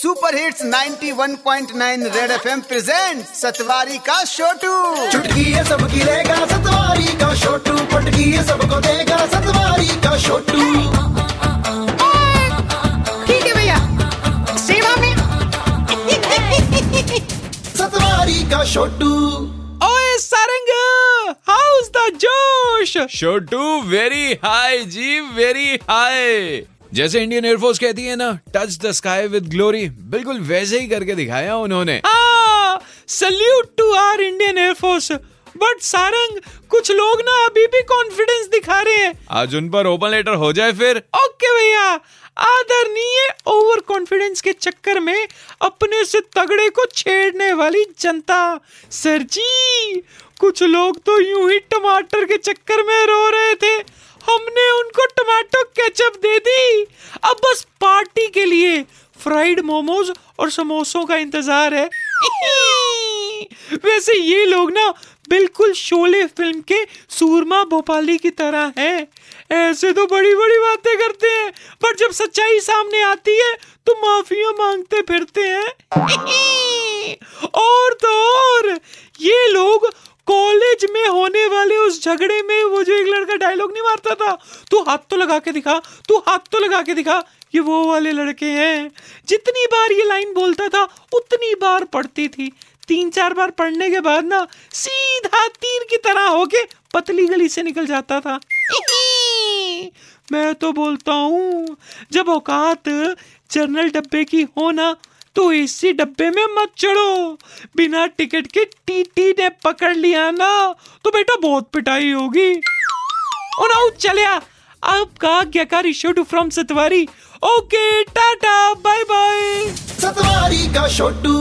Super hits 91.9 red FM present Satwari का छोटू चुटकी है सबकी रहेगा सतवारी का छोटू पटकी है सबको देगा सतवारी का छोटू ठीक है भैया। सेवा में। सतवारी का छोटू ओए सारंग हाउस द जोश? छोटू वेरी हाई जी वेरी हाई जैसे इंडियन एयरफोर्स कहती है ना touch the sky with glory बिल्कुल वैसे ही करके दिखाया उन्होंने। Salute to our Indian air force but Sarang कुछ लोग ना अभी भी कॉन्फिडेंस दिखा रहे हैं। आज उन पर ओपन लेटर हो जाए फिर। ओके भैया आदरणीय ओवर कॉन्फिडेंस के चक्कर में अपने से तगड़े को छेड़ने वाली जनता सर जी कुछ लोग तो यूँ ही टमाटर के चक्कर में रो रहे थे। केचप दे दी। अब बस पार्टी के लिए फ्राइड मोमोज और समोसों का इंतज़ार है। वैसे ये लोग ना बिल्कुल शोले फ़िल्म के सूरमा भोपाली की तरह हैं। ऐसे तो बड़ी बड़ी बातें करते हैं, पर जब सच्चाई सामने आती है तो माफिया मांगते फिरते हैं। और तो और, ये लोग कॉलेज में होने झगड़े में वो जो एक लड़का डायलॉग नहीं मारता था, तू हाथ तो लगा के दिखा, तू हाथ तो लगा के दिखा, ये वो वाले लड़के हैं। जितनी बार ये लाइन बोलता था, उतनी बार पढ़ती थी। तीन चार बार पढ़ने के बाद ना, सीधा तीर की तरह होके पतली गली से निकल जाता था। मैं तो बोलता हूँ, जब औकात जनरल डब्बे की हो ना तो इसी डब्बे में मत चढ़ो। बिना टिकट के टीटी ने पकड़ लिया ना। तो बेटा बहुत पिटाई होगी। और आओ चलिया आपका आज्ञाकारी from Satwari. Okay, tata bye bye Satwari का छोटू